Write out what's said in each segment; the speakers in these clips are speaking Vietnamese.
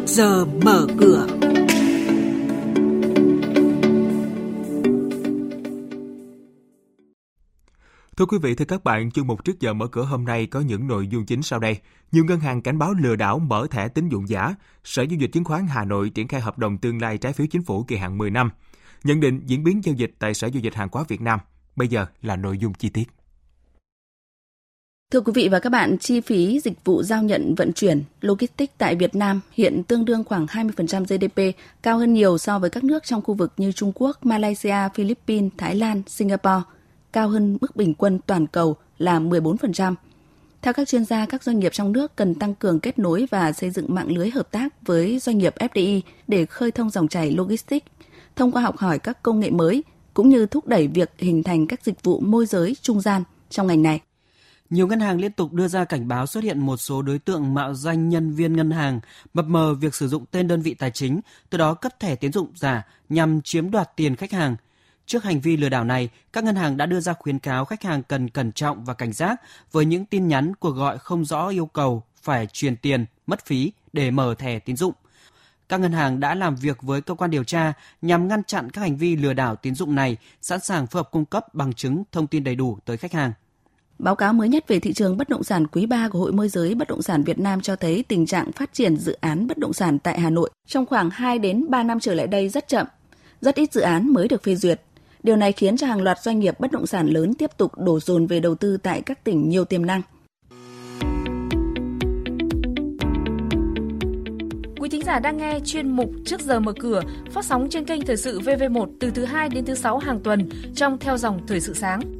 trước giờ mở cửa. Thưa quý vị, thưa các bạn, chương mục trước giờ mở cửa hôm nay có những nội dung chính sau đây. Nhiều ngân hàng cảnh báo lừa đảo mở thẻ tín dụng giả. Sở Giao dịch Chứng khoán Hà Nội triển khai hợp đồng tương lai trái phiếu chính phủ kỳ hạn 10 năm. Nhận định diễn biến giao dịch tại Sở Giao dịch Hàng hóa Việt Nam. Bây giờ là nội dung chi tiết. Thưa quý vị và các bạn, chi phí dịch vụ giao nhận vận chuyển, logistics tại Việt Nam hiện tương đương khoảng 20% GDP, cao hơn nhiều so với các nước trong khu vực như Trung Quốc, Malaysia, Philippines, Thái Lan, Singapore, cao hơn mức bình quân toàn cầu là 14%. Theo các chuyên gia, các doanh nghiệp trong nước cần tăng cường kết nối và xây dựng mạng lưới hợp tác với doanh nghiệp FDI để khơi thông dòng chảy logistics, thông qua học hỏi các công nghệ mới, cũng như thúc đẩy việc hình thành các dịch vụ môi giới trung gian trong ngành này. Nhiều ngân hàng liên tục đưa ra cảnh báo xuất hiện một số đối tượng mạo danh nhân viên ngân hàng, mập mờ việc sử dụng tên đơn vị tài chính, từ đó cấp thẻ tiến dụng giả nhằm chiếm đoạt tiền khách hàng. Trước hành vi lừa đảo này, các ngân hàng đã đưa ra khuyến cáo khách hàng cần cẩn trọng và cảnh giác với những tin nhắn cuộc gọi không rõ yêu cầu phải truyền tiền, mất phí để mở thẻ tín dụng. Các ngân hàng đã làm việc với cơ quan điều tra nhằm ngăn chặn các hành vi lừa đảo tín dụng này, sẵn sàng phối hợp cung cấp bằng chứng thông tin đầy đủ tới khách hàng. Báo cáo mới nhất về thị trường bất động sản quý 3 của Hội môi giới bất động sản Việt Nam cho thấy tình trạng phát triển dự án bất động sản tại Hà Nội trong khoảng 2 đến 3 năm trở lại đây rất chậm. Rất ít dự án mới được phê duyệt. Điều này khiến cho hàng loạt doanh nghiệp bất động sản lớn tiếp tục đổ dồn về đầu tư tại các tỉnh nhiều tiềm năng. Quý thính giả đang nghe chuyên mục Trước giờ mở cửa, phát sóng trên kênh Thời sự VV1 từ thứ 2 đến thứ 6 hàng tuần trong theo dòng Thời sự sáng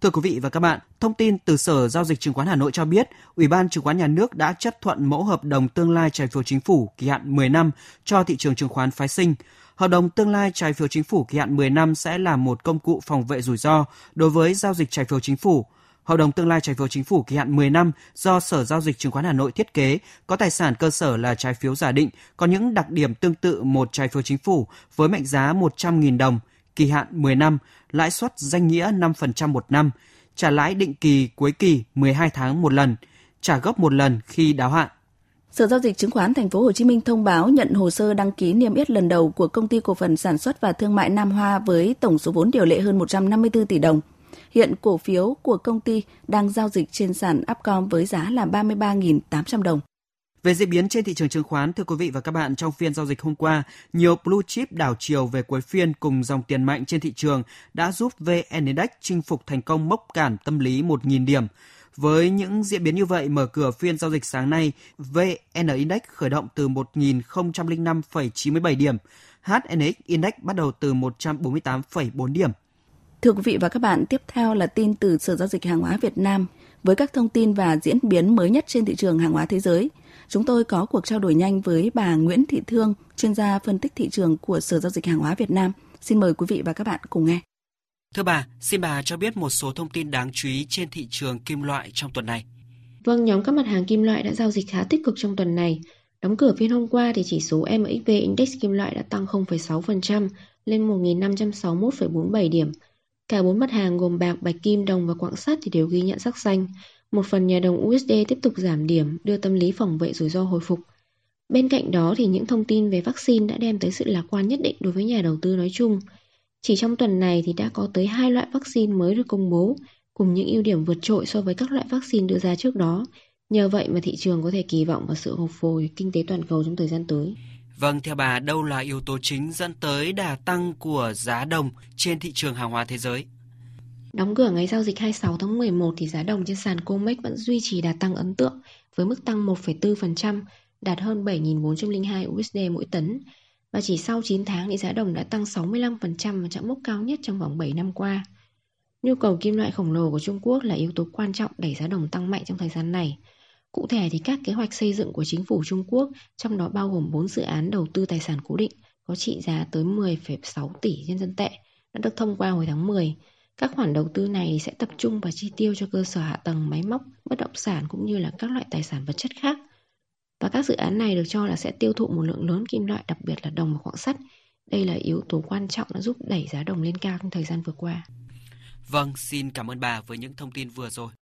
Thưa quý vị và các bạn, thông tin từ Sở Giao dịch Chứng khoán Hà Nội cho biết, Ủy ban Chứng khoán Nhà nước đã chấp thuận mẫu hợp đồng tương lai trái phiếu chính phủ kỳ hạn 10 năm cho thị trường chứng khoán phái sinh. Hợp đồng tương lai trái phiếu chính phủ kỳ hạn 10 năm sẽ là một công cụ phòng vệ rủi ro đối với giao dịch trái phiếu chính phủ. Hợp đồng tương lai trái phiếu chính phủ kỳ hạn 10 năm do Sở Giao dịch Chứng khoán Hà Nội thiết kế có tài sản cơ sở là trái phiếu giả định, có những đặc điểm tương tự một trái phiếu chính phủ với mệnh giá 100.000 đồng, kỳ hạn 10 năm, lãi suất danh nghĩa 5% một năm, trả lãi định kỳ cuối kỳ 12 tháng một lần, trả gốc một lần khi đáo hạn. Sở giao dịch chứng khoán Thành phố Hồ Chí Minh thông báo nhận hồ sơ đăng ký niêm yết lần đầu của công ty cổ phần sản xuất và thương mại Nam Hoa với tổng số vốn điều lệ hơn 154 tỷ đồng. Hiện cổ phiếu của công ty đang giao dịch trên sàn Upcom với giá là 33.800 đồng. Về diễn biến trên thị trường chứng khoán, thưa quý vị và các bạn, trong phiên giao dịch hôm qua, nhiều blue chip đảo chiều về cuối phiên cùng dòng tiền mạnh trên thị trường đã giúp VN Index chinh phục thành công mốc cản tâm lý 1.000 điểm. Với những diễn biến như vậy, mở cửa phiên giao dịch sáng nay, VN Index khởi động từ 1.005,97 điểm, HNX Index bắt đầu từ 148,4 điểm. Thưa quý vị và các bạn, tiếp theo là tin từ Sở Giao dịch Hàng hóa Việt Nam với các thông tin và diễn biến mới nhất trên thị trường hàng hóa thế giới. Chúng tôi có cuộc trao đổi nhanh với bà Nguyễn Thị Thương, chuyên gia phân tích thị trường của Sở Giao dịch Hàng hóa Việt Nam. Xin mời quý vị và các bạn cùng nghe. Thưa bà, xin bà cho biết một số thông tin đáng chú ý trên thị trường kim loại trong tuần này. Vâng, nhóm các mặt hàng kim loại đã giao dịch khá tích cực trong tuần này. Đóng cửa phiên hôm qua thì chỉ số MXV Index kim loại đã tăng 0,6% lên 1.561,47 điểm. Cả bốn mặt hàng gồm bạc, bạch kim, đồng và quặng sắt thì đều ghi nhận sắc xanh. Một phần nhà đồng USD tiếp tục giảm điểm, đưa tâm lý phòng vệ rủi ro hồi phục. Bên cạnh đó thì những thông tin về vaccine đã đem tới sự lạc quan nhất định đối với nhà đầu tư nói chung – chỉ trong tuần này thì đã có tới hai loại vaccine mới được công bố, cùng những ưu điểm vượt trội so với các loại vaccine đưa ra trước đó. Nhờ vậy mà thị trường có thể kỳ vọng vào sự hồi phục kinh tế toàn cầu trong thời gian tới. Vâng, theo bà, đâu là yếu tố chính dẫn tới đà tăng của giá đồng trên thị trường hàng hóa thế giới? Đóng cửa ngày giao dịch 26 tháng 11 thì giá đồng trên sàn COMEX vẫn duy trì đà tăng ấn tượng với mức tăng 1,4%, đạt hơn 7.402 USD mỗi tấn, và chỉ sau 9 tháng thì giá đồng đã tăng 65% và chạm mốc cao nhất trong vòng 7 năm qua. Nhu cầu kim loại khổng lồ của Trung Quốc là yếu tố quan trọng đẩy giá đồng tăng mạnh trong thời gian này. Cụ thể thì các kế hoạch xây dựng của chính phủ Trung Quốc, trong đó bao gồm 4 dự án đầu tư tài sản cố định có trị giá tới 10,6 tỷ nhân dân tệ đã được thông qua hồi tháng 10. Các khoản đầu tư này sẽ tập trung và chi tiêu cho cơ sở hạ tầng máy móc, bất động sản cũng như là các loại tài sản vật chất khác. Và các dự án này được cho là sẽ tiêu thụ một lượng lớn kim loại đặc biệt là đồng và quặng sắt. Đây là yếu tố quan trọng đã giúp đẩy giá đồng lên cao trong thời gian vừa qua. Vâng, xin cảm ơn bà với những thông tin vừa rồi.